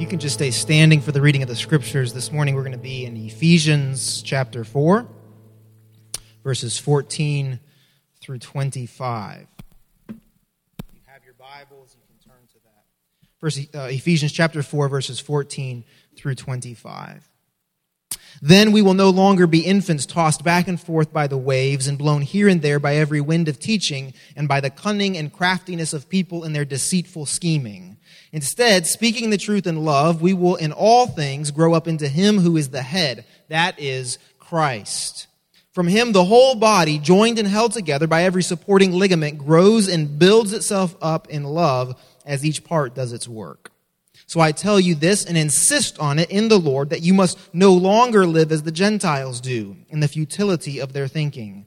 you can just stay standing for the reading of the scriptures, this morning we're going to be in Ephesians chapter 4, verses 14 through 25. If you have your Bibles, you can turn to that. First, uh, Ephesians chapter 4, verses 14 through 25. Then we will no longer be infants tossed back and forth by the waves and blown here and there by every wind of teaching and by the cunning and craftiness of people in their deceitful scheming. Instead, speaking the truth in love, we will in all things grow up into Him who is the head, that is Christ. From Him, the whole body, joined and held together by every supporting ligament, grows and builds itself up in love as each part does its work. So I tell you this and insist on it in the Lord that you must no longer live as the Gentiles do, in the futility of their thinking.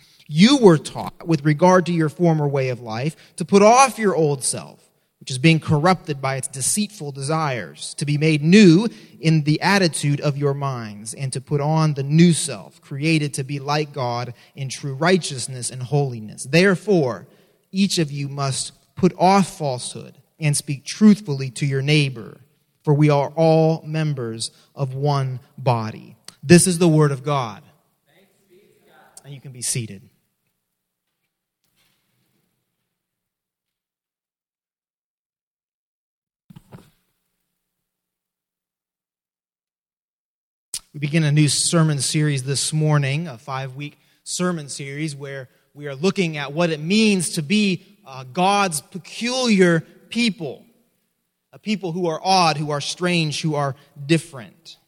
You were taught, with regard to your former way of life, to put off your old self, which is being corrupted by its deceitful desires, to be made new in the attitude of your minds, and to put on the new self, created to be like God in true righteousness and holiness. Therefore, each of you must put off falsehood and speak truthfully to your neighbor, for we are all members of one body. This is the word of God. And you can be seated. We begin a new sermon series this morning, a five week sermon series where we are looking at what it means to be uh, God's peculiar people, a people who are odd, who are strange, who are different.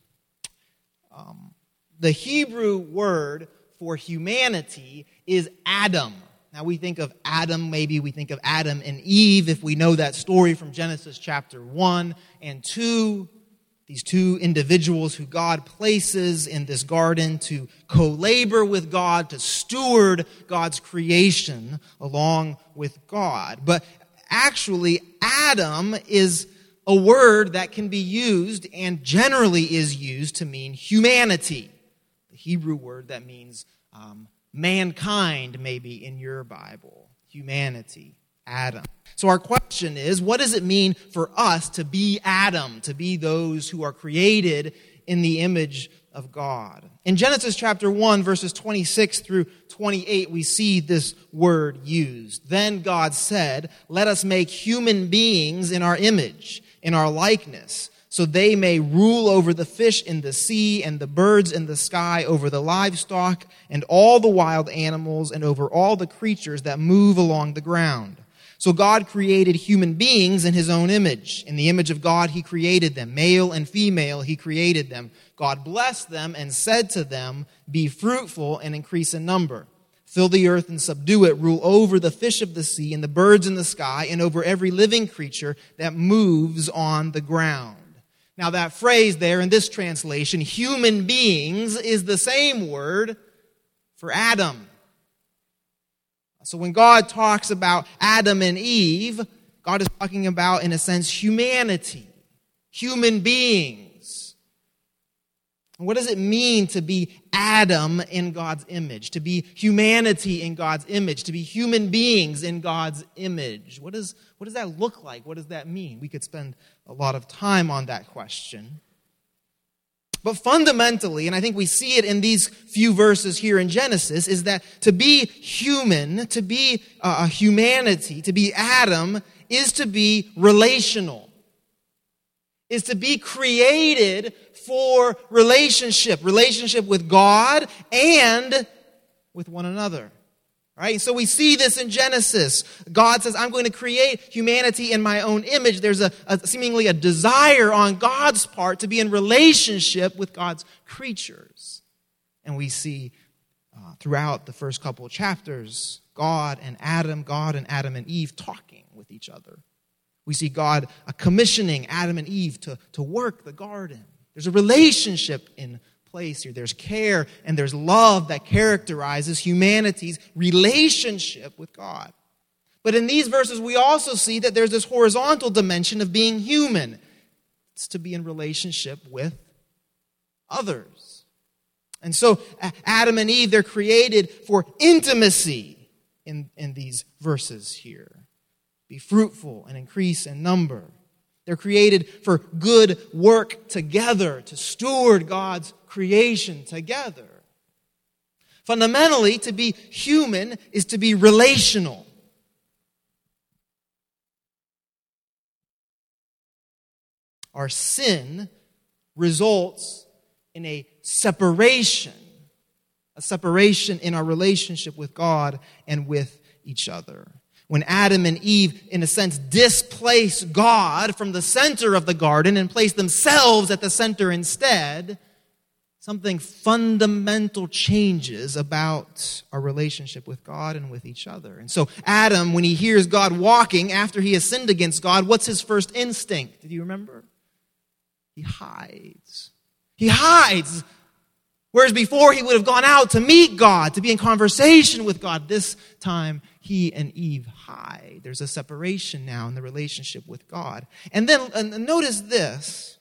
Um, the Hebrew word for humanity is Adam. Now we think of Adam, maybe we think of Adam and Eve if we know that story from Genesis chapter 1 and 2. These two individuals who God places in this garden to co labor with God, to steward God's creation along with God. But actually, Adam is a word that can be used and generally is used to mean humanity. The Hebrew word that means um, mankind, maybe in your Bible. Humanity. Adam. So our question is, what does it mean for us to be Adam, to be those who are created in the image of God. In Genesis chapter 1, verses 26 through 28, we see this word used. Then God said, Let us make human beings in our image, in our likeness, so they may rule over the fish in the sea and the birds in the sky, over the livestock and all the wild animals, and over all the creatures that move along the ground. So God created human beings in his own image. In the image of God, he created them. Male and female, he created them. God blessed them and said to them, Be fruitful and increase in number. Fill the earth and subdue it. Rule over the fish of the sea and the birds in the sky and over every living creature that moves on the ground. Now, that phrase there in this translation, human beings, is the same word for Adam. So when God talks about Adam and Eve, God is talking about, in a sense, humanity, human beings. what does it mean to be Adam in God's image, to be humanity in God's image, to be human beings in God's image? What, is, what does that look like? What does that mean? We could spend a lot of time on that question. But fundamentally, and I think we see it in these few verses here in Genesis, is that to be human, to be a humanity, to be Adam, is to be relational, is to be created for relationship, relationship with God and with one another. Right? So we see this in Genesis. God says, I'm going to create humanity in my own image. There's a, a, seemingly a desire on God's part to be in relationship with God's creatures. And we see uh, throughout the first couple chapters, God and Adam, God and Adam and Eve talking with each other. We see God uh, commissioning Adam and Eve to, to work the garden. There's a relationship in place here. There's care and there's love that characterizes humanity's relationship with God. But in these verses, we also see that there's this horizontal dimension of being human. It's to be in relationship with others. And so, Adam and Eve, they're created for intimacy in, in these verses here. Be fruitful and increase in number. They're created for good work together, to steward God's creation together. Fundamentally, to be human is to be relational. Our sin results in a separation, a separation in our relationship with God and with each other when Adam and Eve, in a sense, displace God from the center of the garden and place themselves at the center instead, something fundamental changes about our relationship with God and with each other. And so, Adam, when he hears God walking after he has sinned against God, what's his first instinct? Did you remember? He hides. He hides. Whereas before he would have gone out to meet God, to be in conversation with God, this time he and Eve hide. There's a separation now in the relationship with God. And then and notice this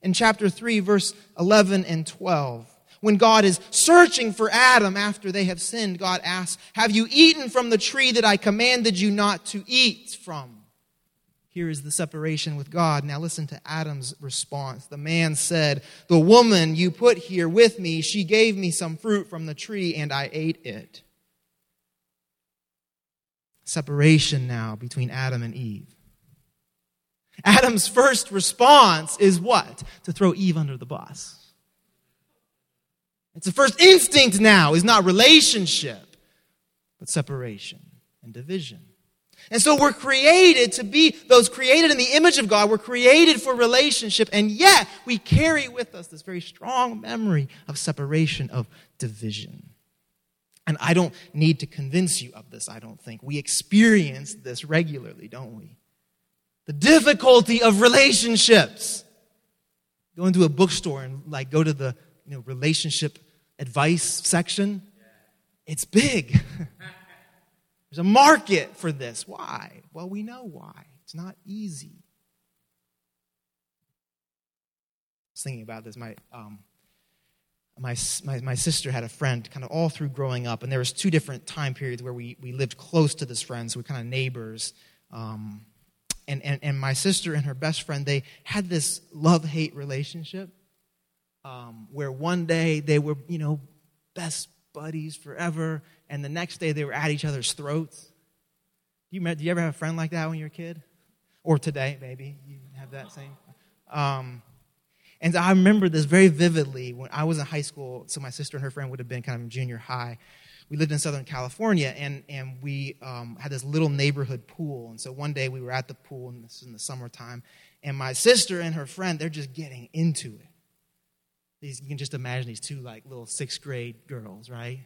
in chapter 3, verse 11 and 12. When God is searching for Adam after they have sinned, God asks, Have you eaten from the tree that I commanded you not to eat from? Here is the separation with God. Now listen to Adam's response. The man said, The woman you put here with me, she gave me some fruit from the tree, and I ate it separation now between Adam and Eve. Adam's first response is what? To throw Eve under the bus. It's the first instinct now is not relationship, but separation and division. And so we're created to be those created in the image of God. We're created for relationship, and yet we carry with us this very strong memory of separation, of division. And I don't need to convince you of this, I don't think. We experience this regularly, don't we? The difficulty of relationships. Go into a bookstore and like go to the you know, relationship advice section. It's big. There's a market for this. Why? Well, we know why. It's not easy. I was thinking about this. My um, my, my, my, sister had a friend kind of all through growing up and there was two different time periods where we, we lived close to this friend so we're kind of neighbors um, and, and, and my sister and her best friend they had this love-hate relationship um, where one day they were you know best buddies forever and the next day they were at each other's throats. Do you, do you ever have a friend like that when you were a kid? Or today maybe you have that same um, and I remember this very vividly when I was in high school. So my sister and her friend would have been kind of junior high. We lived in Southern California, and, and we um, had this little neighborhood pool. And so one day we were at the pool, and this is in the summertime, and my sister and her friend, they're just getting into it. These, you can just imagine these two like little sixth grade girls, right?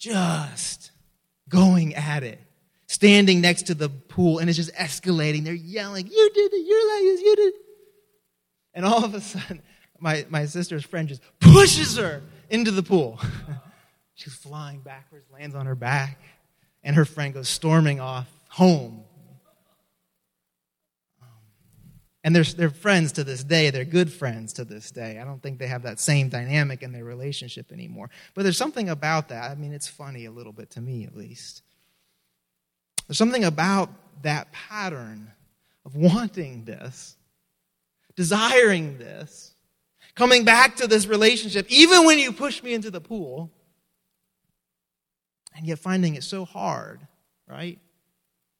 Just going at it standing next to the pool and it's just escalating. They're yelling, You did it, you're like this, you did it. And all of a sudden, my, my sister's friend just pushes her into the pool. She's flying backwards, lands on her back, and her friend goes storming off home. Um, and they're, they're friends to this day. They're good friends to this day. I don't think they have that same dynamic in their relationship anymore. But there's something about that. I mean, it's funny a little bit to me, at least. There's something about that pattern of wanting this desiring this, coming back to this relationship, even when you push me into the pool, and yet finding it so hard, right?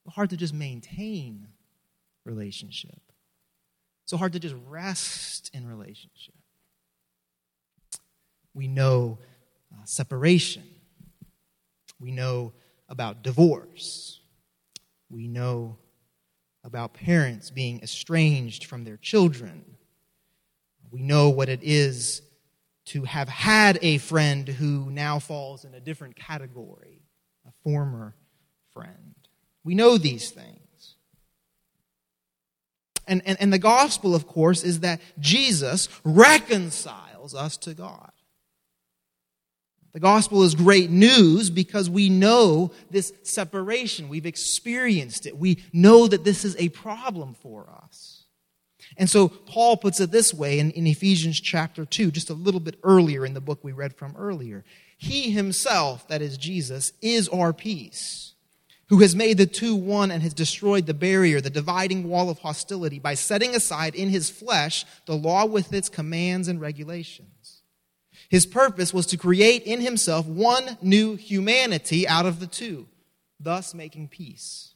Hard to just maintain relationship. So hard to just rest in relationship. We know uh, separation. We know about divorce. We know about parents being estranged from their children. We know what it is to have had a friend who now falls in a different category, a former friend. We know these things. And, and, and the gospel, of course, is that Jesus reconciles us to God. The gospel is great news because we know this separation. We've experienced it. We know that this is a problem for us. And so Paul puts it this way in, in Ephesians chapter 2, just a little bit earlier in the book we read from earlier. He himself, that is Jesus, is our peace, who has made the two one and has destroyed the barrier, the dividing wall of hostility, by setting aside in his flesh the law with its commands and regulations his purpose was to create in himself one new humanity out of the two, thus making peace.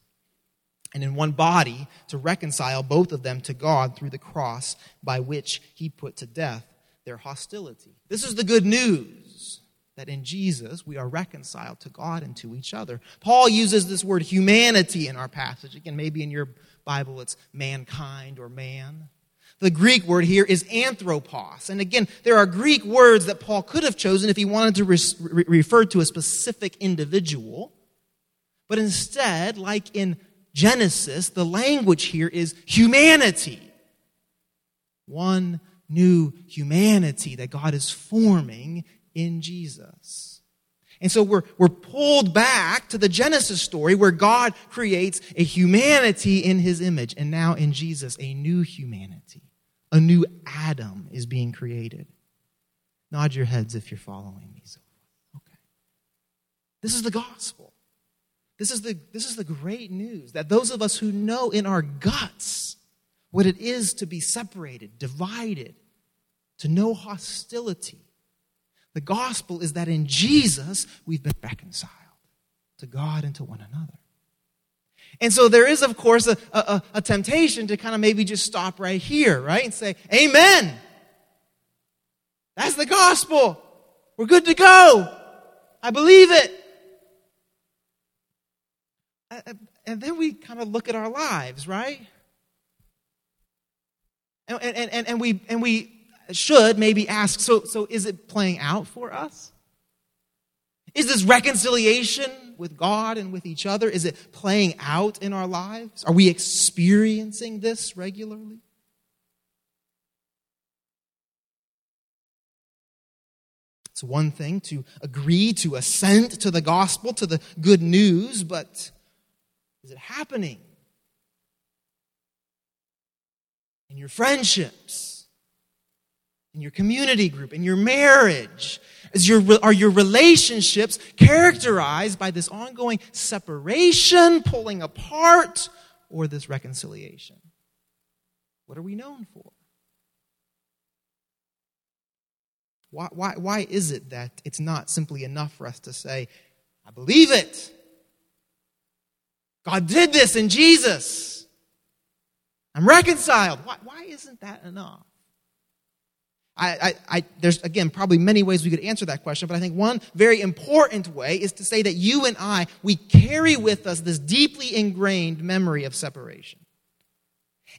And in one body to reconcile both of them to God through the cross by which he put to death their hostility. This is the good news that in Jesus we are reconciled to God and to each other. Paul uses this word humanity in our passage. Again, maybe in your Bible it's mankind or man. The Greek word here is anthropos. And again, there are Greek words that Paul could have chosen if he wanted to re- refer to a specific individual. But instead, like in Genesis, the language here is humanity. One new humanity that God is forming in Jesus. And so we're, we're pulled back to the Genesis story where God creates a humanity in his image. And now in Jesus, a new humanity. A new Adam is being created. Nod your heads if you're following me. So, okay. This is the gospel. This is the, this is the great news that those of us who know in our guts what it is to be separated, divided, to know hostility, the gospel is that in Jesus we've been reconciled to God and to one another. And so there is, of course, a, a, a temptation to kind of maybe just stop right here, right? And say, Amen. That's the gospel. We're good to go. I believe it. And then we kind of look at our lives, right? And, and, and, and, we, and we should maybe ask so, so is it playing out for us? Is this reconciliation with God and with each other? Is it playing out in our lives? Are we experiencing this regularly? It's one thing to agree, to assent to the gospel, to the good news, but is it happening in your friendships? In your community group, in your marriage? Is your, are your relationships characterized by this ongoing separation, pulling apart, or this reconciliation? What are we known for? Why, why, why is it that it's not simply enough for us to say, I believe it? God did this in Jesus. I'm reconciled. Why, why isn't that enough? I, I, I, there's, again, probably many ways we could answer that question, but I think one very important way is to say that you and I, we carry with us this deeply ingrained memory of separation.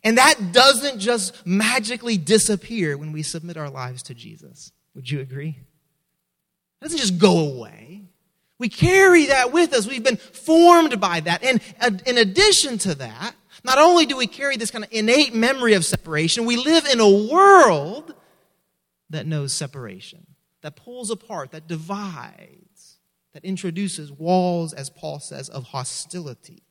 And that doesn't just magically disappear when we submit our lives to Jesus. Would you agree? It doesn't just go away. We carry that with us. We've been formed by that. And uh, in addition to that, not only do we carry this kind of innate memory of separation, we live in a world that knows separation, that pulls apart, that divides, that introduces walls, as Paul says, of hostility.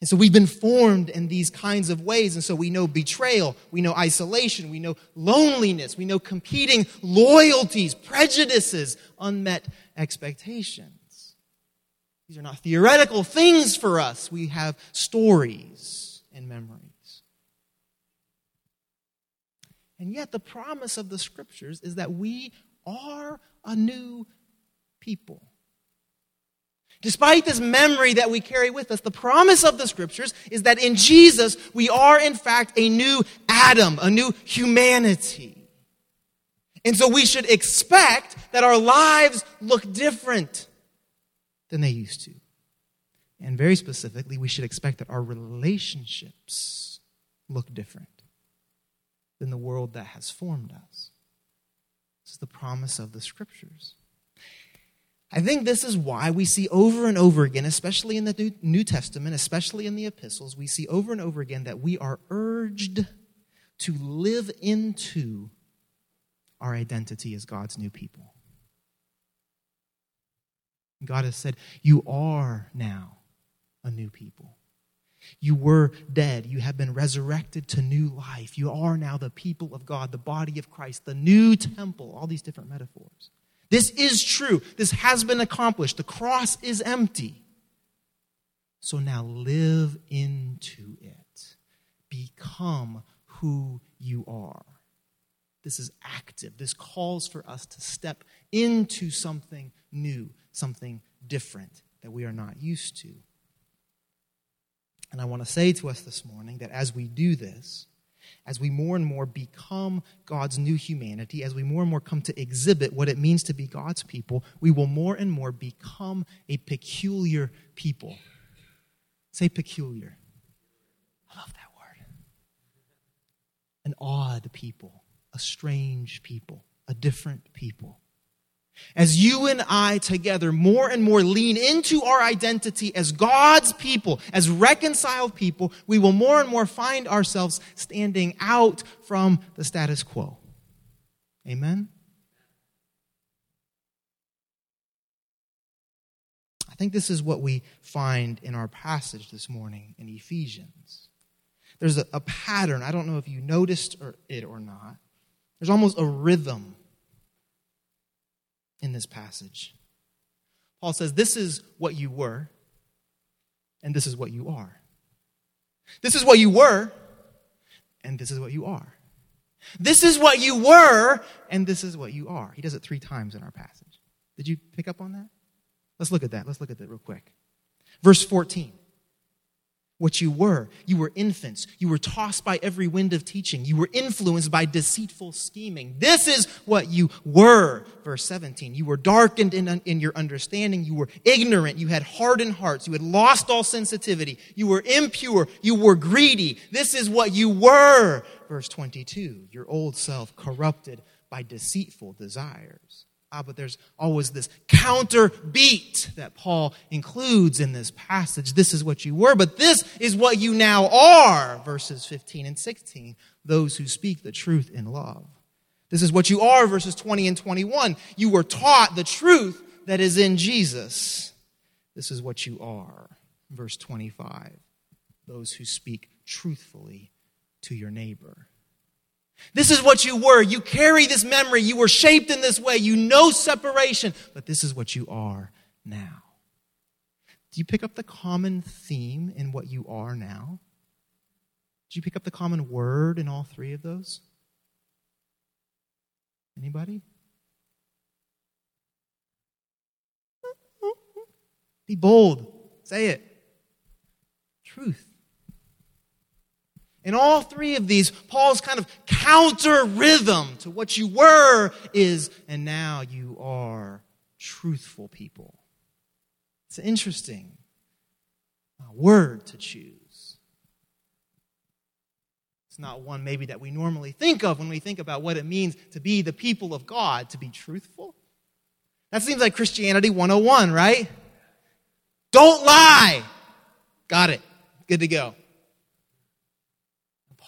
And so we've been formed in these kinds of ways. And so we know betrayal, we know isolation, we know loneliness, we know competing loyalties, prejudices, unmet expectations. These are not theoretical things for us. We have stories and memories. And yet, the promise of the scriptures is that we are a new people. Despite this memory that we carry with us, the promise of the scriptures is that in Jesus we are in fact a new Adam, a new humanity. And so we should expect that our lives look different than they used to. And very specifically, we should expect that our relationships look different than the world that has formed us. This is the promise of the scriptures. I think this is why we see over and over again, especially in the New Testament, especially in the epistles, we see over and over again that we are urged to live into our identity as God's new people. God has said, You are now a new people. You were dead. You have been resurrected to new life. You are now the people of God, the body of Christ, the new temple, all these different metaphors. This is true. This has been accomplished. The cross is empty. So now live into it. Become who you are. This is active. This calls for us to step into something new, something different that we are not used to. And I want to say to us this morning that as we do this, as we more and more become God's new humanity, as we more and more come to exhibit what it means to be God's people, we will more and more become a peculiar people. Say peculiar. I love that word. An odd people, a strange people, a different people. As you and I together more and more lean into our identity as God's people, as reconciled people, we will more and more find ourselves standing out from the status quo. Amen? I think this is what we find in our passage this morning in Ephesians. There's a, a pattern. I don't know if you noticed or, it or not. There's almost a rhythm in this passage. Paul says, This is what you were, and this is what you are. This is what you were, and this is what you are. This is what you were, and this is what you are. He does it three times in our passage. Did you pick up on that? Let's look at that. Let's look at that real quick. Verse 14 what you were. You were infants. You were tossed by every wind of teaching. You were influenced by deceitful scheming. This is what you were. Verse 17. You were darkened in, in your understanding. You were ignorant. You had hardened hearts. You had lost all sensitivity. You were impure. You were greedy. This is what you were. Verse 22. Your old self corrupted by deceitful desires. Ah, but there's always this counter beat that Paul includes in this passage. This is what you were, but this is what you now are. Verses 15 and 16. Those who speak the truth in love. This is what you are, verses 20 and 21. You were taught the truth that is in Jesus. This is what you are. Verse 25. Those who speak truthfully to your neighbor. This is what you were. You carry this memory. You were shaped in this way. You know separation, but this is what you are now. Do you pick up the common theme in what you are now? Do you pick up the common word in all three of those? Anybody? Be bold. Say it. Truth. In all three of these, Paul's kind of counter rhythm to what you were is, and now you are truthful people. It's an interesting word to choose. It's not one maybe that we normally think of when we think about what it means to be the people of God, to be truthful. That seems like Christianity 101, right? Don't lie. Got it. Good to go.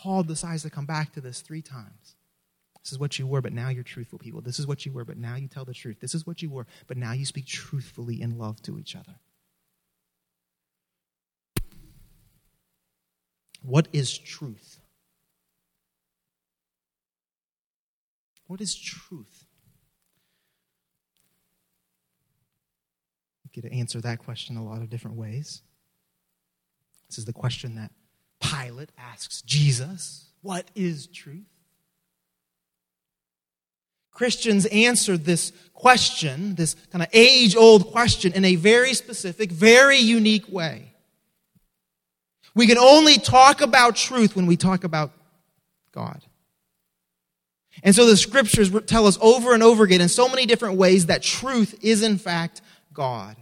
Paul decides to come back to this three times. This is what you were, but now you're truthful people. This is what you were, but now you tell the truth. This is what you were, but now you speak truthfully in love to each other. What is truth? What is truth? You get to answer that question a lot of different ways. This is the question that Pilate asks Jesus, What is truth? Christians answered this question, this kind of age old question, in a very specific, very unique way. We can only talk about truth when we talk about God. And so the scriptures tell us over and over again in so many different ways that truth is in fact God.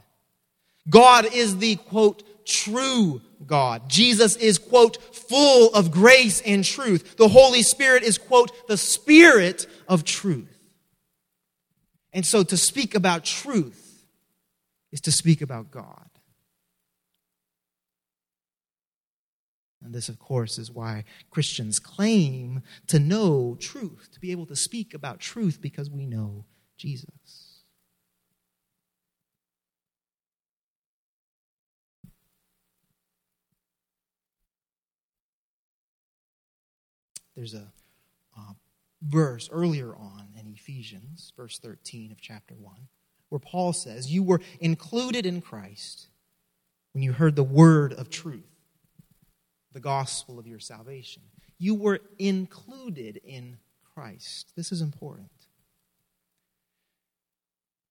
God is the quote, true God. Jesus is, quote, full of grace and truth. The Holy Spirit is, quote, the Spirit of truth. And so to speak about truth is to speak about God. And this, of course, is why Christians claim to know truth, to be able to speak about truth because we know Jesus. There's a uh, verse earlier on in Ephesians, verse 13 of chapter 1, where Paul says, You were included in Christ when you heard the word of truth, the gospel of your salvation. You were included in Christ. This is important.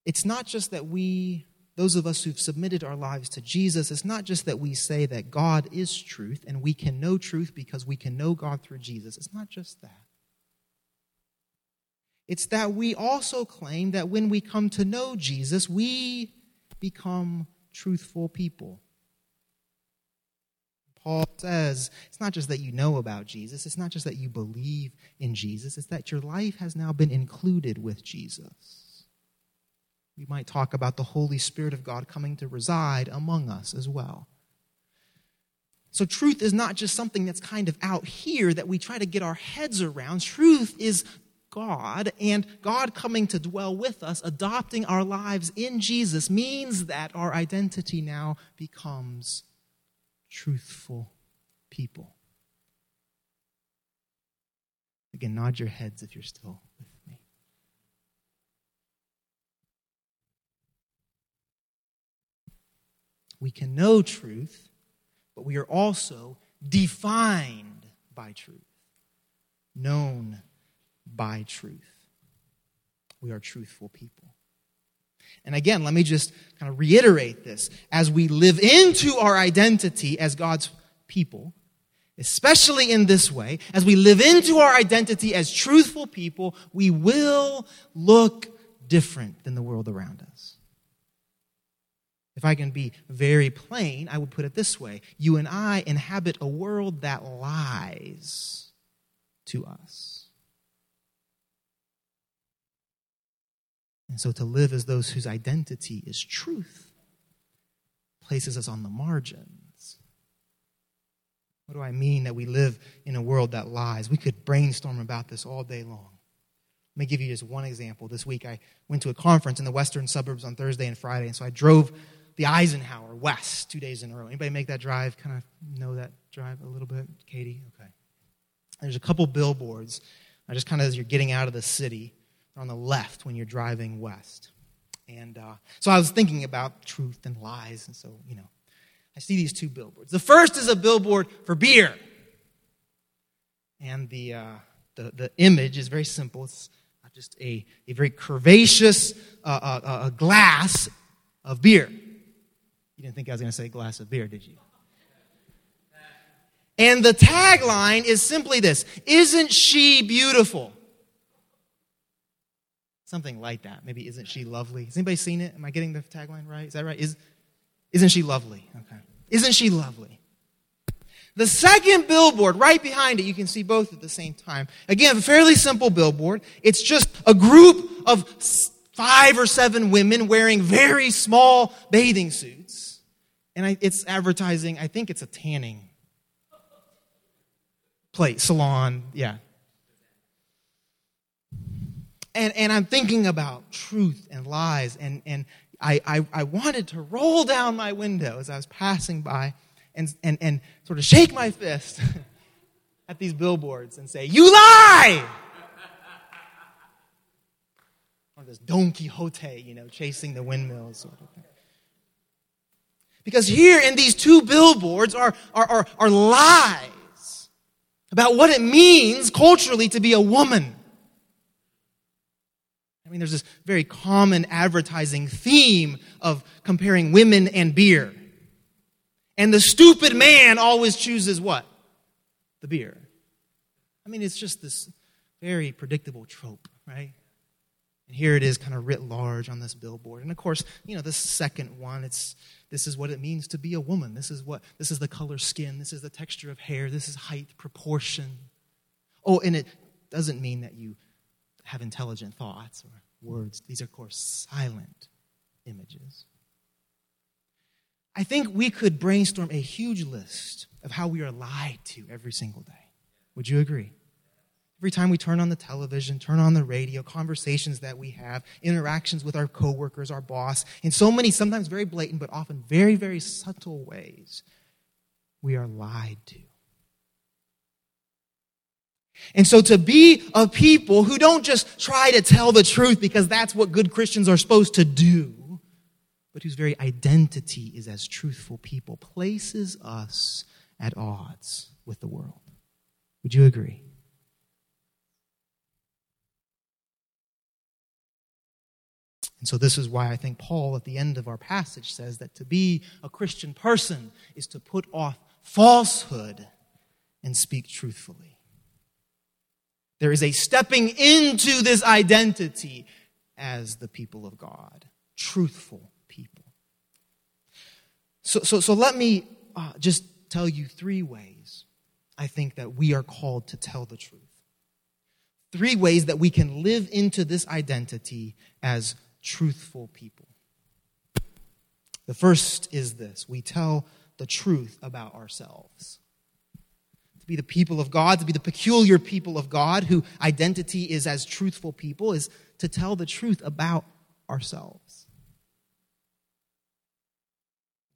It's not just that we, those of us who've submitted our lives to Jesus, it's not just that we say that God is truth and we can know truth because we can know God through Jesus. It's not just that. It's that we also claim that when we come to know Jesus, we become truthful people. Paul says it's not just that you know about Jesus, it's not just that you believe in Jesus, it's that your life has now been included with Jesus. We might talk about the Holy Spirit of God coming to reside among us as well. So, truth is not just something that's kind of out here that we try to get our heads around. Truth is God, and God coming to dwell with us, adopting our lives in Jesus, means that our identity now becomes truthful people. Again, nod your heads if you're still with me. We can know truth, but we are also defined by truth, known by truth. We are truthful people. And again, let me just kind of reiterate this. As we live into our identity as God's people, especially in this way, as we live into our identity as truthful people, we will look different than the world around us. If I can be very plain, I would put it this way You and I inhabit a world that lies to us. And so to live as those whose identity is truth places us on the margins. What do I mean that we live in a world that lies? We could brainstorm about this all day long. Let me give you just one example. This week I went to a conference in the western suburbs on Thursday and Friday, and so I drove the Eisenhower west two days in a row. Anybody make that drive? Kind of know that drive a little bit? Katie? Okay. There's a couple billboards, just kind of as you're getting out of the city on the left when you're driving west. And uh, so I was thinking about truth and lies, and so, you know, I see these two billboards. The first is a billboard for beer. And the, uh, the, the image is very simple. It's just a, a very curvaceous uh, uh, uh glass of beer. You didn't think I was going to say glass of beer, did you? And the tagline is simply this Isn't she beautiful? Something like that. Maybe isn't she lovely? Has anybody seen it? Am I getting the tagline right? Is that right? Is, isn't she lovely? Okay. Isn't she lovely? The second billboard, right behind it, you can see both at the same time. Again, a fairly simple billboard. It's just a group of five or seven women wearing very small bathing suits. And I, it's advertising, I think it's a tanning place, salon, yeah, and, and I'm thinking about truth and lies, and, and I, I, I wanted to roll down my window as I was passing by and, and, and sort of shake my fist at these billboards and say, You lie! or this Don Quixote, you know, chasing the windmills sort of thing. Because here in these two billboards are, are, are, are lies about what it means culturally to be a woman. I mean, there's this very common advertising theme of comparing women and beer. And the stupid man always chooses what? The beer. I mean, it's just this very predictable trope, right? And here it is kind of writ large on this billboard. And of course, you know, the second one, it's this is what it means to be a woman. This is what this is the color skin, this is the texture of hair, this is height, proportion. Oh, and it doesn't mean that you have intelligent thoughts or words. These are, of course, silent images. I think we could brainstorm a huge list of how we are lied to every single day. Would you agree? Every time we turn on the television, turn on the radio, conversations that we have, interactions with our coworkers, our boss, in so many, sometimes very blatant, but often very, very subtle ways, we are lied to. And so to be a people who don't just try to tell the truth because that's what good Christians are supposed to do, but whose very identity is as truthful people, places us at odds with the world. Would you agree? And so, this is why I think Paul, at the end of our passage, says that to be a Christian person is to put off falsehood and speak truthfully. There is a stepping into this identity as the people of God, truthful people. So, so, so let me uh, just tell you three ways I think that we are called to tell the truth. Three ways that we can live into this identity as truthful people. The first is this we tell the truth about ourselves. To be the people of God, to be the peculiar people of God, who identity is as truthful people, is to tell the truth about ourselves.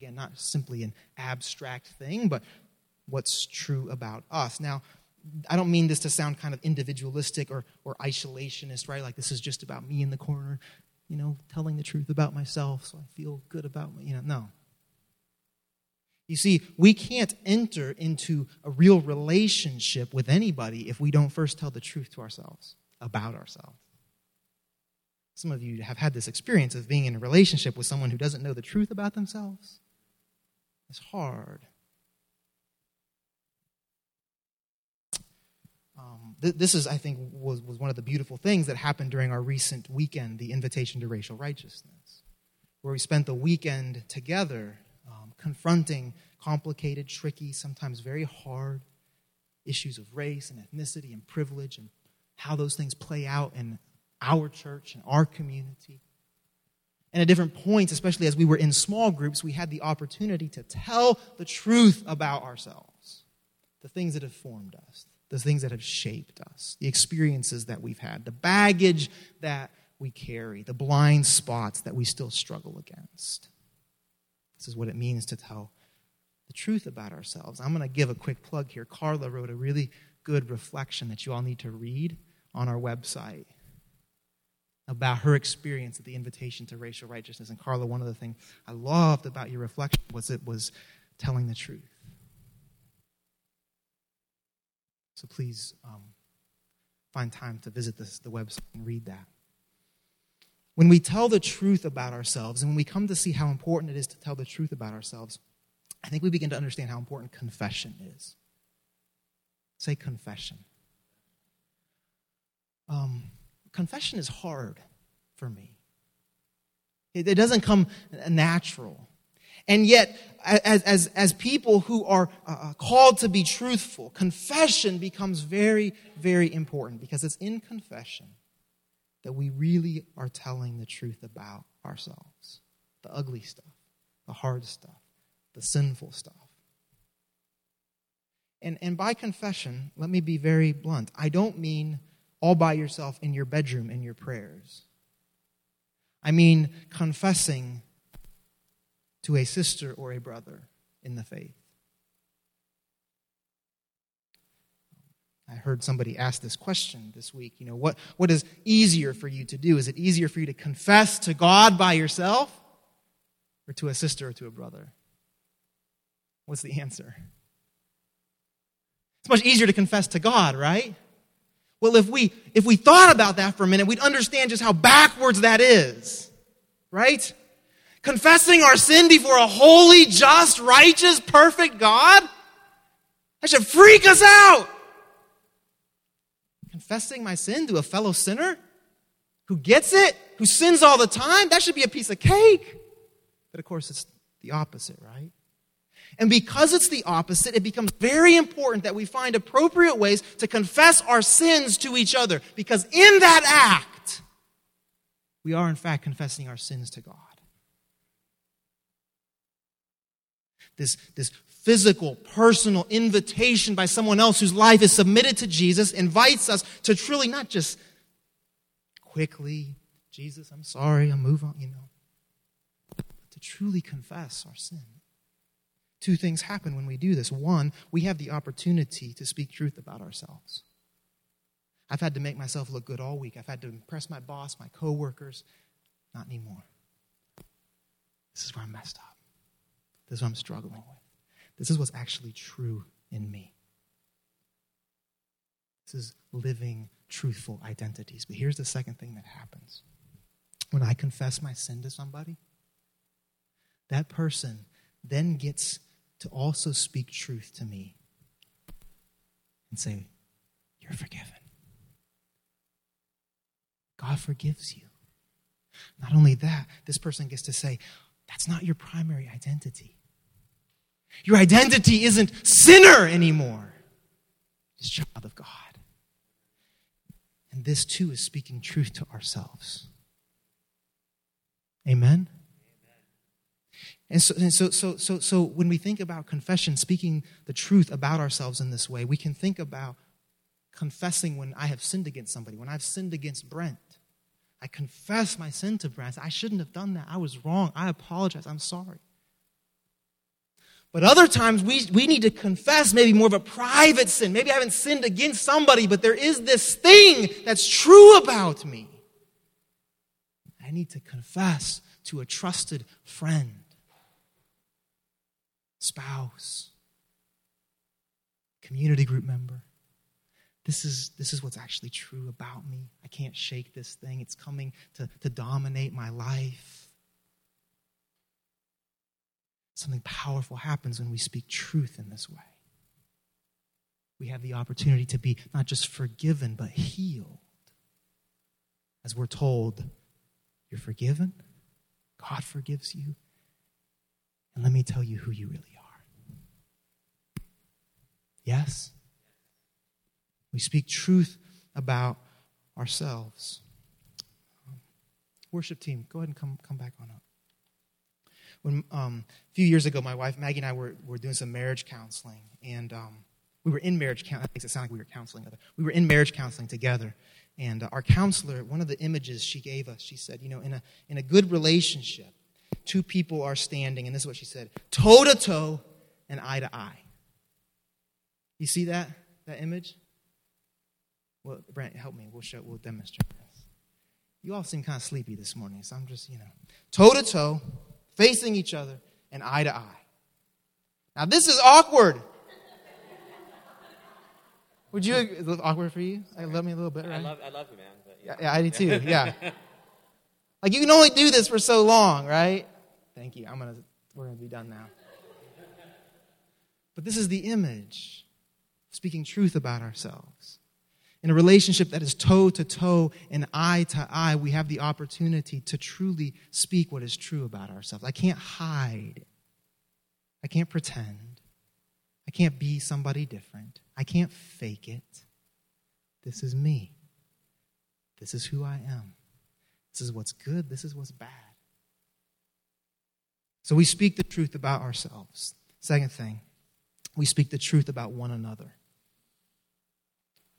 Again, not simply an abstract thing, but what's true about us. Now, I don't mean this to sound kind of individualistic or, or isolationist, right? Like this is just about me in the corner you know, telling the truth about myself so I feel good about. You know, no. You see, we can't enter into a real relationship with anybody if we don't first tell the truth to ourselves about ourselves. Some of you have had this experience of being in a relationship with someone who doesn't know the truth about themselves. It's hard. Th- this is, I think, was, was one of the beautiful things that happened during our recent weekend, the Invitation to Racial Righteousness, where we spent the weekend together um, confronting complicated, tricky, sometimes very hard issues of race and ethnicity and privilege and how those things play out in our church and our community. And at different points, especially as we were in small groups, we had the opportunity to tell the truth about ourselves, the things that have formed us, the things that have shaped us, the experiences that we've had, the baggage that we carry, the blind spots that we still struggle against. This is what it means to tell the truth about ourselves. I'm going to give a quick plug here. Carla wrote a really good reflection that you all need to read on our website about her experience at the invitation to racial righteousness. And Carla, one of the things I loved about your reflection was it was telling the truth. So please um, find time to visit this, the website and read that. When we tell the truth about ourselves and when we come to see how important it is to tell the truth about ourselves, I think we begin to understand how important confession is. Say confession. Um, confession is hard for me. It, it doesn't come natural. And yet, as, as, as people who are uh, uh, called to be truthful, confession becomes very, very important because it's in confession that we really are telling the truth about ourselves the ugly stuff, the hard stuff, the sinful stuff. And, and by confession, let me be very blunt. I don't mean all by yourself in your bedroom in your prayers. I mean confessing to a sister or a brother in the faith. I heard somebody ask this question this week. You know, what, what is easier for you to do? Is it easier for you to confess to God by yourself or to a sister or to a brother? What's the answer? It's much easier to confess to God, right? Well, if we if we thought about that for a minute, we'd understand just how backwards that is. Right? Confessing our sin before a holy, just, righteous, perfect God? That should freak us out. Confessing my sin to a fellow sinner who gets it, who sins all the time, that should be a piece of cake. But of course, it's the opposite, right? And because it's the opposite, it becomes very important that we find appropriate ways to confess our sins to each other. Because in that act, we are in fact confessing our sins to God. This, this physical, personal invitation by someone else whose life is submitted to Jesus invites us to truly not just quickly, Jesus, I'm sorry, I'll move on, you know, but to truly confess our sin. Two things happen when we do this. One, we have the opportunity to speak truth about ourselves. I've had to make myself look good all week. I've had to impress my boss, my coworkers. Not anymore. This is where I'm messed up. This is what I'm struggling with. This is what's actually true in me. This is living truthful identities. But here's the second thing that happens when I confess my sin to somebody, that person then gets to also speak truth to me and say, You're forgiven. God forgives you. Not only that, this person gets to say, That's not your primary identity. Your identity isn't sinner anymore, it's child of God. And this too is speaking truth to ourselves. Amen? And so, and so, so, so, so when we think about confession, speaking the truth about ourselves in this way, we can think about confessing when I have sinned against somebody, when I've sinned against Brent. I confess my sin to Brent. I shouldn't have done that. I was wrong. I apologize. I'm sorry. But other times we, we need to confess maybe more of a private sin. Maybe I haven't sinned against somebody, but there is this thing that's true about me. I need to confess to a trusted friend, spouse, community group member. This is, this is what's actually true about me. I can't shake this thing. It's coming to, to dominate my life. Something powerful happens when we speak truth in this way. We have the opportunity to be not just forgiven, but healed. As we're told, you're forgiven, God forgives you, and let me tell you who you really are. Yes? We speak truth about ourselves. Worship team, go ahead and come, come back on up when um, a few years ago, my wife Maggie and I were, were doing some marriage counseling, and um, we were in marriage counseling. Makes it sound like we were counseling. Other. We were in marriage counseling together, and uh, our counselor, one of the images she gave us, she said, you know, in a in a good relationship, two people are standing, and this is what she said: toe to toe and eye to eye. You see that that image? Well, Brent, help me. We'll show. We'll demonstrate this. You all seem kind of sleepy this morning, so I'm just, you know, toe to toe facing each other and eye to eye. Now, this is awkward. Would you, is it awkward for you? I love me a little bit, right? I love, I love you, man. yeah. yeah, I do too, yeah. like, you can only do this for so long, right? Thank you. I'm going to, we're going to be done now. But this is the image, speaking truth about ourselves. In a relationship that is toe to toe and eye to eye, we have the opportunity to truly speak what is true about ourselves. I can't hide. I can't pretend. I can't be somebody different. I can't fake it. This is me. This is who I am. This is what's good. This is what's bad. So we speak the truth about ourselves. Second thing, we speak the truth about one another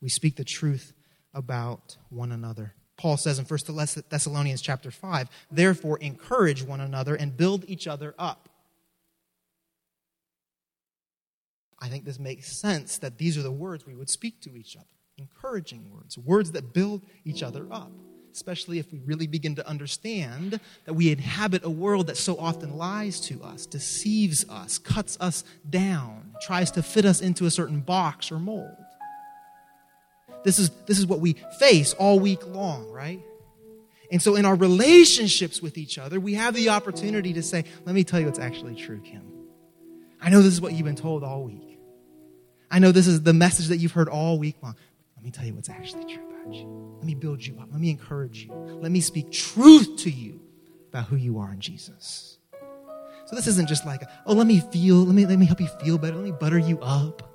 we speak the truth about one another. Paul says in 1 Thessalonians chapter 5, therefore encourage one another and build each other up. I think this makes sense that these are the words we would speak to each other encouraging words, words that build each other up, especially if we really begin to understand that we inhabit a world that so often lies to us, deceives us, cuts us down, tries to fit us into a certain box or mold. This is, this is what we face all week long, right? And so in our relationships with each other, we have the opportunity to say, let me tell you what's actually true, Kim. I know this is what you've been told all week. I know this is the message that you've heard all week long. Let me tell you what's actually true about you. Let me build you up. Let me encourage you. Let me speak truth to you about who you are in Jesus. So this isn't just like, oh, let me feel, let me, let me help you feel better. Let me butter you up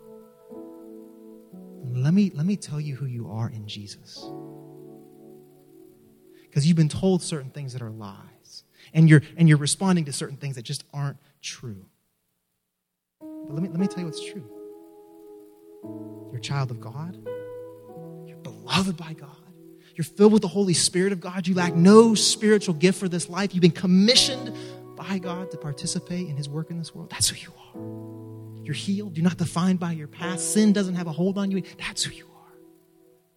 let me, let me tell you who you are in Jesus. Because you've been told certain things that are lies. And you're, and you're responding to certain things that just aren't true. But let me, let me tell you what's true. You're a child of God. You're beloved by God. You're filled with the Holy Spirit of God. You lack no spiritual gift for this life. You've been commissioned by God to participate in His work in this world. That's who you are. You're healed. You're not defined by your past. Sin doesn't have a hold on you. That's who you are.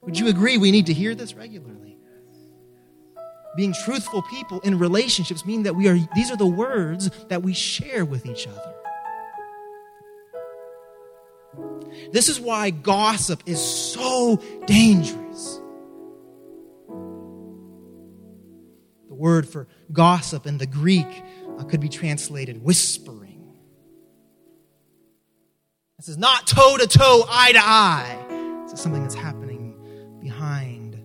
Would you agree we need to hear this regularly? Being truthful people in relationships mean that we are these are the words that we share with each other. This is why gossip is so dangerous. Word for gossip in the Greek uh, could be translated whispering. This is not toe to toe, eye to eye. This is something that's happening behind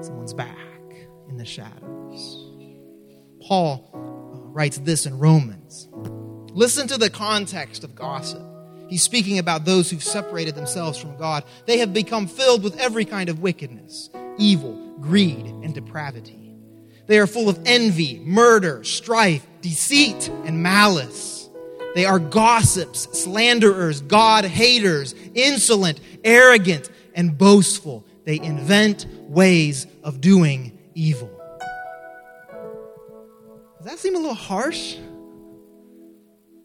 someone's back in the shadows. Paul uh, writes this in Romans. Listen to the context of gossip. He's speaking about those who've separated themselves from God. They have become filled with every kind of wickedness, evil, greed, and depravity. They are full of envy, murder, strife, deceit, and malice. They are gossips, slanderers, God haters, insolent, arrogant, and boastful. They invent ways of doing evil. Does that seem a little harsh?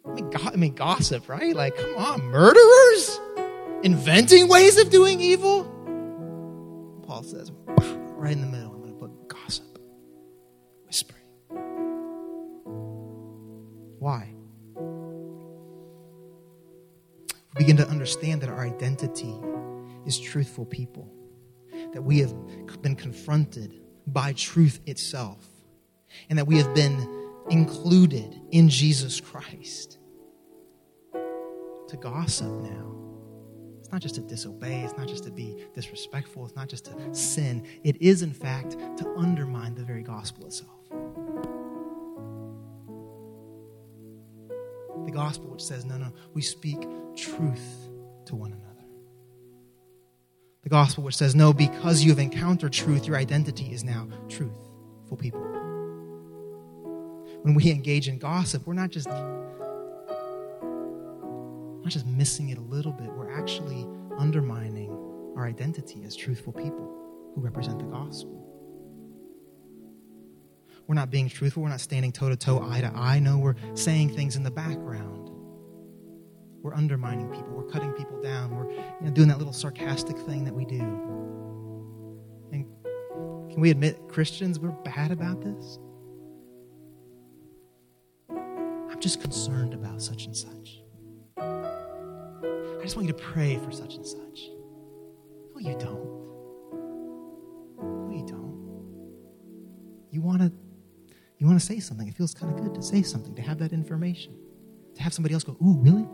I mean, go- I mean, gossip, right? Like, come on, murderers? Inventing ways of doing evil? Paul says, right in the middle, Why? We begin to understand that our identity is truthful people, that we have been confronted by truth itself, and that we have been included in Jesus Christ. To gossip now. It's not just to disobey, it's not just to be disrespectful, it's not just to sin. It is, in fact, to undermine the very gospel itself. The gospel, which says, no, no, we speak truth to one another. The gospel, which says, no, because you have encountered truth, your identity is now truthful people when we engage in gossip, we're not just not just missing it a little bit, we're actually undermining our identity as truthful people who represent the gospel. We're not being truthful, we're not standing toe to toe, eye to eye. No, we're saying things in the background. We're undermining people, we're cutting people down, we're you know, doing that little sarcastic thing that we do. And can we admit, Christians, we're bad about this? I'm just concerned about such and such. I just want you to pray for such and such. No, you don't. No, you don't. You want to you want to say something. It feels kind of good to say something, to have that information. To have somebody else go, "Ooh, really?"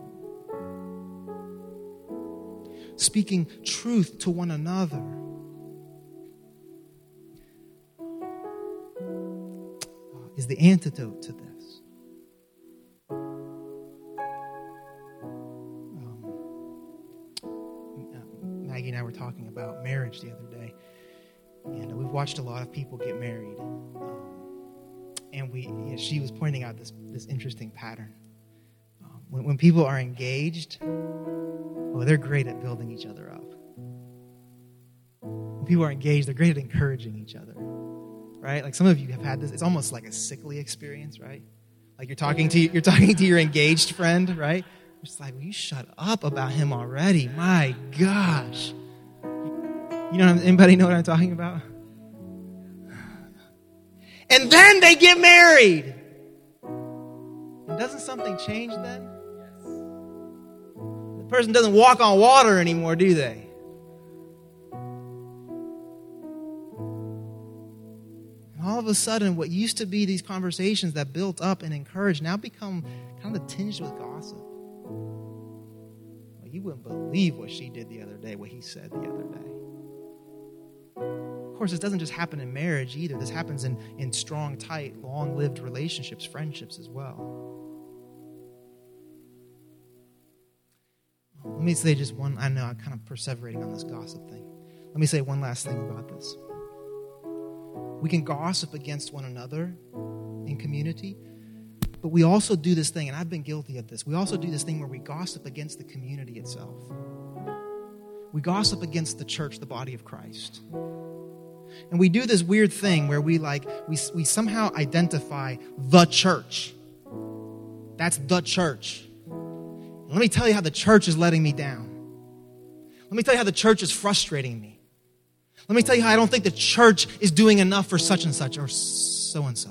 Speaking truth to one another. Is the antidote to this. Um, Maggie and I were talking about marriage the other day, and we've watched a lot of people get married. Um, and we, you know, she was pointing out this this interesting pattern. Um, when, when people are engaged, well, they're great at building each other up. When people are engaged, they're great at encouraging each other, right? Like some of you have had this. It's almost like a sickly experience, right? Like you're talking to you're talking to your engaged friend, right? It's like, will you shut up about him already? My gosh. You know, anybody know what I'm talking about? And then they get married. And doesn't something change then? The person doesn't walk on water anymore, do they? And all of a sudden, what used to be these conversations that built up and encouraged now become kind of tinged with gossip. Well, you wouldn't believe what she did the other day, what he said the other day course, this doesn't just happen in marriage either. This happens in, in strong, tight, long lived relationships, friendships as well. Let me say just one. I know I'm kind of perseverating on this gossip thing. Let me say one last thing about this. We can gossip against one another in community, but we also do this thing, and I've been guilty of this. We also do this thing where we gossip against the community itself. We gossip against the church, the body of Christ. And we do this weird thing where we like, we, we somehow identify the church. That's the church. let me tell you how the church is letting me down. Let me tell you how the church is frustrating me. Let me tell you how I don't think the church is doing enough for such and such or so and so.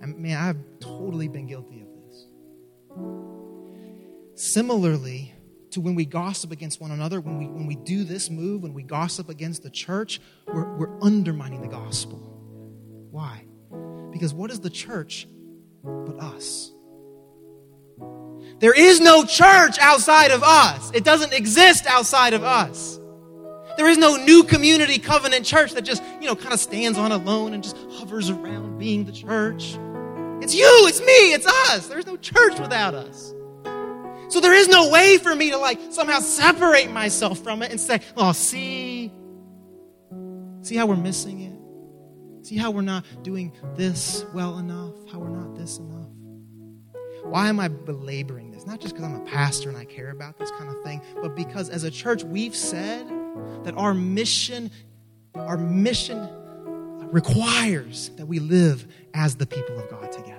And man, I've totally been guilty of this. Similarly to when we gossip against one another, when we, when we do this move, when we gossip against the church, we're, we're undermining the gospel. Why? Because what is the church but us? There is no church outside of us. It doesn't exist outside of us. There is no new community covenant church that just, you know, kind of stands on alone and just hovers around being the church. It's you, it's me, it's us. There's no church without us. So there is no way for me to like somehow separate myself from it and say, oh, see, see how we're missing it? See how we're not doing this well enough? How we're not this enough? Why am I belaboring this? Not just because I'm a pastor and I care about this kind of thing, but because as a church, we've said that our mission, our mission requires that we live as the people of God together.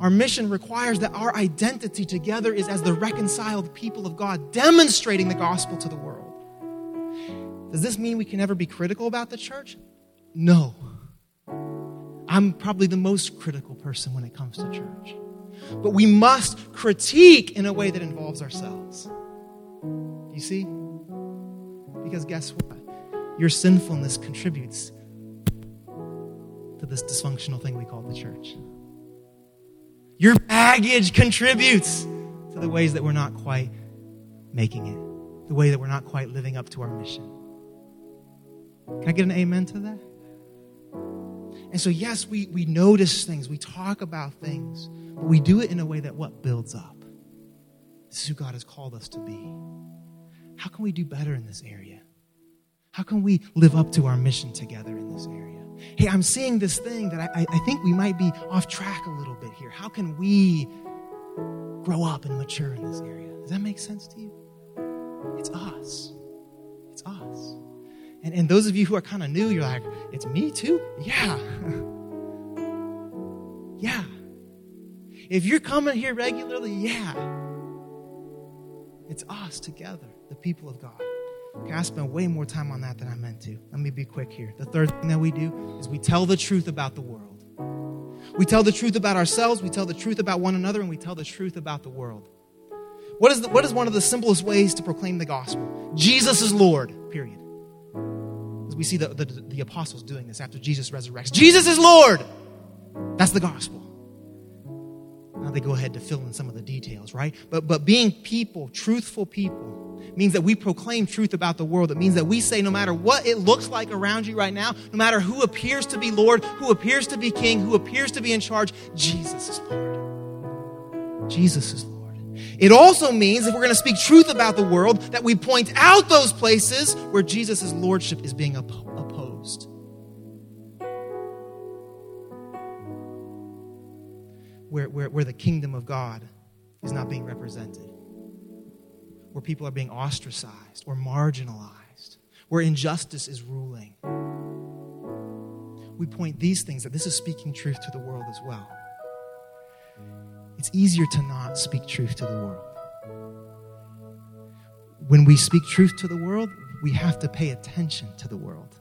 Our mission requires that our identity together is as the reconciled people of God, demonstrating the gospel to the world. Does this mean we can never be critical about the church? No. I'm probably the most critical person when it comes to church. But we must critique in a way that involves ourselves. You see? Because guess what? Your sinfulness contributes to this dysfunctional thing we call the church. Your baggage contributes to the ways that we're not quite making it, the way that we're not quite living up to our mission. Can I get an amen to that? And so, yes, we, we notice things, we talk about things, but we do it in a way that what builds up. This is who God has called us to be. How can we do better in this area? How can we live up to our mission together in this area? Hey, I'm seeing this thing that I, I think we might be off track a little bit here. How can we grow up and mature in this area? Does that make sense to you? It's us. It's us. And, and those of you who are kind of new, you're like, it's me too? Yeah. yeah. If you're coming here regularly, yeah. It's us together, the people of God. Okay, I spent way more time on that than I meant to. Let me be quick here. The third thing that we do is we tell the truth about the world. We tell the truth about ourselves, we tell the truth about one another, and we tell the truth about the world. What is, the, what is one of the simplest ways to proclaim the gospel? Jesus is Lord, period. As we see the, the, the apostles doing this after Jesus resurrects. Jesus is Lord! That's the gospel. Now they go ahead to fill in some of the details, right? But, but being people, truthful people, means that we proclaim truth about the world. It means that we say no matter what it looks like around you right now, no matter who appears to be Lord, who appears to be King, who appears to be in charge, Jesus is Lord. Jesus is Lord. It also means if we're going to speak truth about the world, that we point out those places where Jesus' lordship is being opposed. Where, where, where the kingdom of God is not being represented where people are being ostracized or marginalized, where injustice is ruling. We point these things that this is speaking truth to the world as well. It's easier to not speak truth to the world. When we speak truth to the world, we have to pay attention to the world.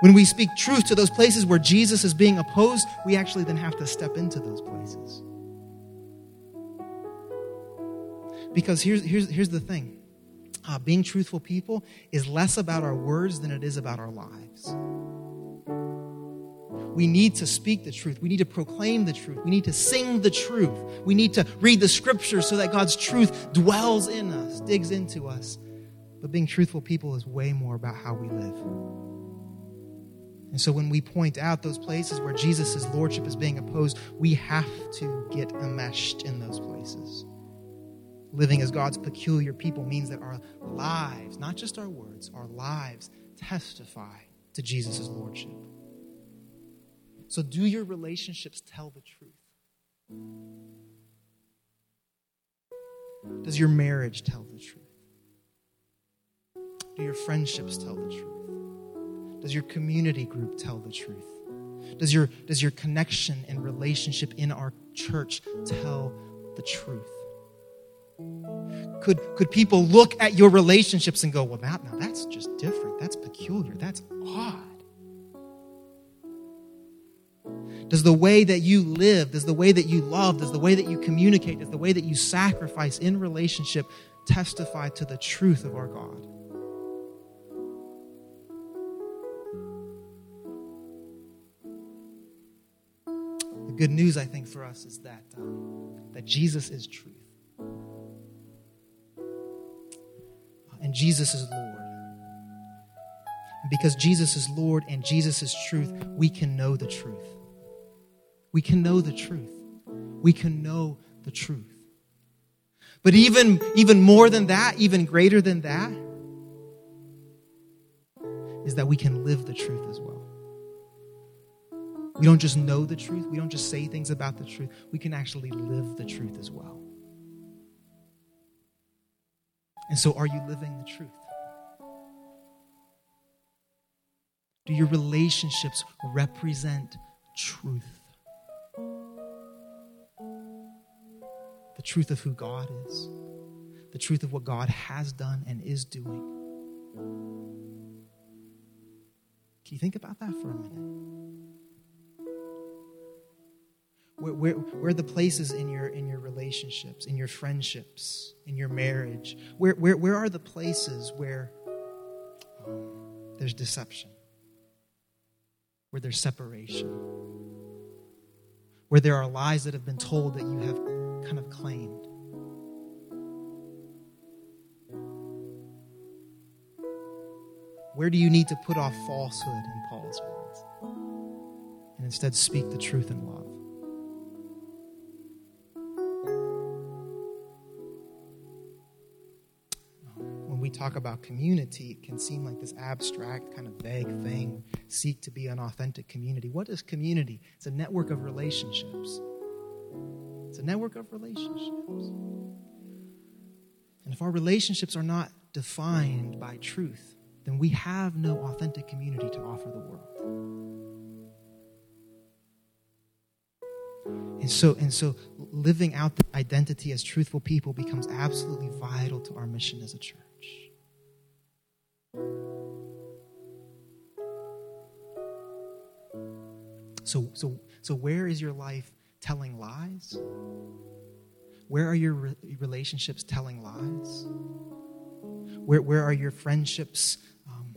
When we speak truth to those places where Jesus is being opposed, we actually then have to step into those places. Because here's, here's, here's the thing uh, being truthful people is less about our words than it is about our lives. We need to speak the truth. We need to proclaim the truth. We need to sing the truth. We need to read the scriptures so that God's truth dwells in us, digs into us. But being truthful people is way more about how we live. And so when we point out those places where Jesus' lordship is being opposed, we have to get enmeshed in those places. Living as God's peculiar people means that our lives, not just our words, our lives testify to Jesus' lordship. So, do your relationships tell the truth? Does your marriage tell the truth? Do your friendships tell the truth? Does your community group tell the truth? Does your, does your connection and relationship in our church tell the truth? Could, could people look at your relationships and go, well, that, now that's just different. That's peculiar. That's odd. Does the way that you live, does the way that you love, does the way that you communicate, does the way that you sacrifice in relationship testify to the truth of our God? Good news, I think, for us is that, um, that Jesus is truth. and Jesus is Lord. And because Jesus is Lord and Jesus is truth, we can know the truth. We can know the truth. We can know the truth. But even, even more than that, even greater than that, is that we can live the truth as well. We don't just know the truth, we don't just say things about the truth, we can actually live the truth as well. And so, are you living the truth? Do your relationships represent truth? The truth of who God is, the truth of what God has done and is doing. Can you think about that for a minute? Where, where, where, are the places in your in your relationships, in your friendships, in your marriage? Where where, where are the places where um, there's deception, where there's separation, where there are lies that have been told that you have kind of claimed? Where do you need to put off falsehood in Paul's words and instead speak the truth in love? Talk about community, it can seem like this abstract, kind of vague thing. Seek to be an authentic community. What is community? It's a network of relationships. It's a network of relationships. And if our relationships are not defined by truth, then we have no authentic community to offer the world. And so, and so living out the identity as truthful people becomes absolutely vital to our mission as a church. So, so, so where is your life telling lies? Where are your re- relationships telling lies? Where, where are your friendships um,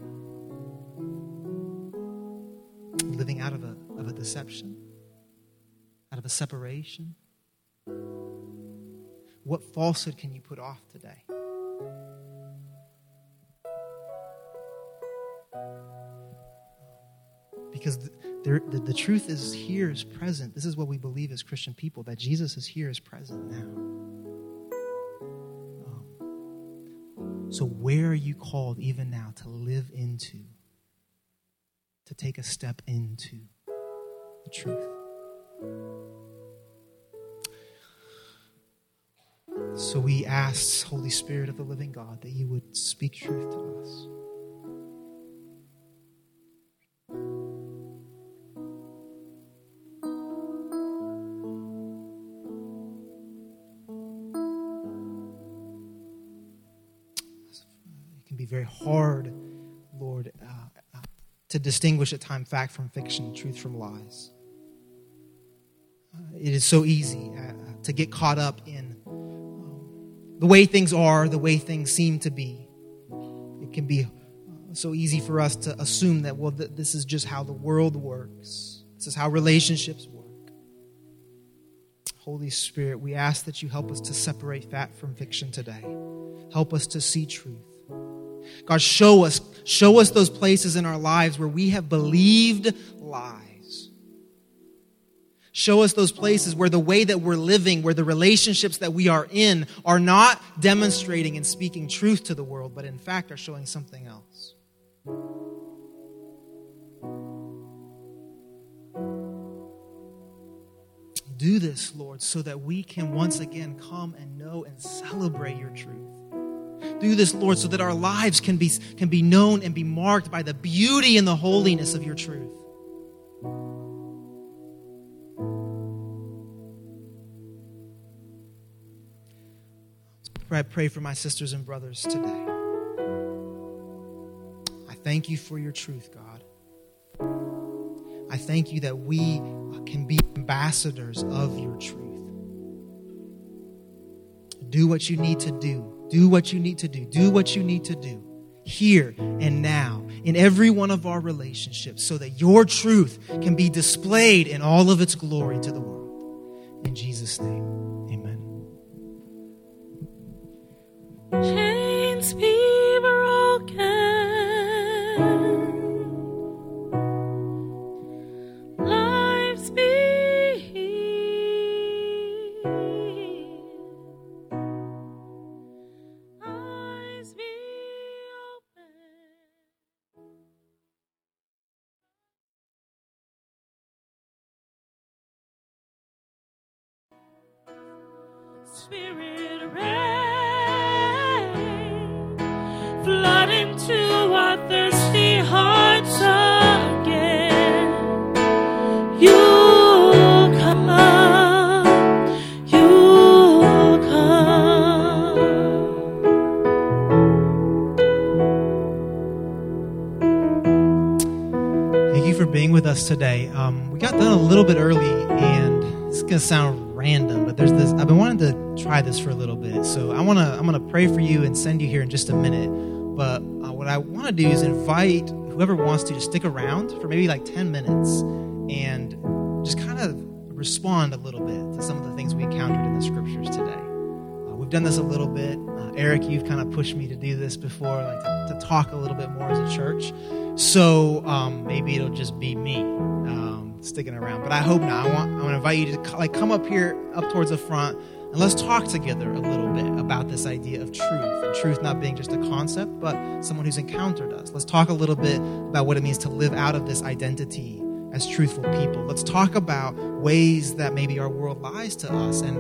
living out of a, of a deception, out of a separation? What falsehood can you put off today? Because the, the, the, truth is here, is present. This is what we believe as Christian people that Jesus is here, is present now. Um, so, where are you called even now to live into, to take a step into the truth? So we ask, Holy Spirit of the living God, that you would speak truth to us. Very hard, Lord, uh, uh, to distinguish at time fact from fiction, truth from lies. Uh, it is so easy uh, to get caught up in um, the way things are, the way things seem to be. It can be uh, so easy for us to assume that, well, th- this is just how the world works, this is how relationships work. Holy Spirit, we ask that you help us to separate fact from fiction today. Help us to see truth. God, show us, show us those places in our lives where we have believed lies. Show us those places where the way that we're living, where the relationships that we are in are not demonstrating and speaking truth to the world, but in fact are showing something else. Do this, Lord, so that we can once again come and know and celebrate your truth. Do this, Lord, so that our lives can be, can be known and be marked by the beauty and the holiness of your truth. I pray for my sisters and brothers today. I thank you for your truth, God. I thank you that we can be ambassadors of your truth. Do what you need to do. Do what you need to do. Do what you need to do here and now in every one of our relationships so that your truth can be displayed in all of its glory to the world. In Jesus' name, amen. Chains be broken. This for a little bit, so I wanna I'm gonna pray for you and send you here in just a minute. But uh, what I want to do is invite whoever wants to to stick around for maybe like 10 minutes and just kind of respond a little bit to some of the things we encountered in the scriptures today. Uh, we've done this a little bit. Uh, Eric, you've kind of pushed me to do this before, like to, to talk a little bit more as a church. So um, maybe it'll just be me um, sticking around. But I hope not. I want I want to invite you to like come up here, up towards the front, and let's talk together a little bit about this idea of truth and truth not being just a concept, but someone who's encountered us. Let's talk a little bit about what it means to live out of this identity as truthful people. Let's talk about ways that maybe our world lies to us and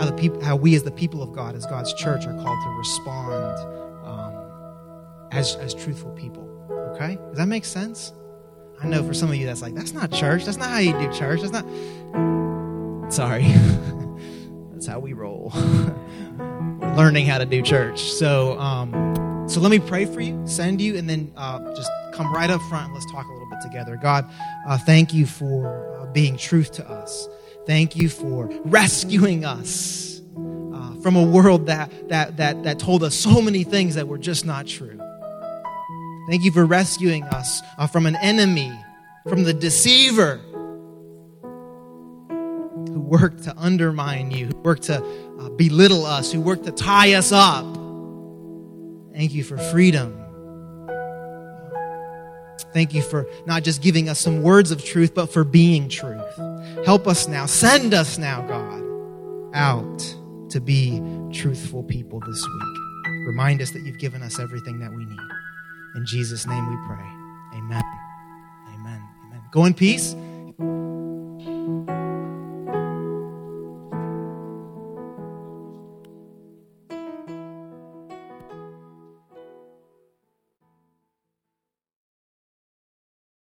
how the people, how we as the people of God, as God's church, are called to respond um, as as truthful people. Okay, does that make sense? I know for some of you that's like that's not church. That's not how you do church. That's not. Sorry, that's how we roll. We're learning how to do church. So, um, so let me pray for you, send you, and then uh, just come right up front let's talk a little bit together. God, uh, thank you for uh, being truth to us. Thank you for rescuing us uh, from a world that, that, that, that told us so many things that were just not true. Thank you for rescuing us uh, from an enemy, from the deceiver who work to undermine you, who work to uh, belittle us, who work to tie us up. Thank you for freedom. Thank you for not just giving us some words of truth, but for being truth. Help us now. Send us now, God, out to be truthful people this week. Remind us that you've given us everything that we need. In Jesus' name we pray. Amen. Amen. Amen. Go in peace.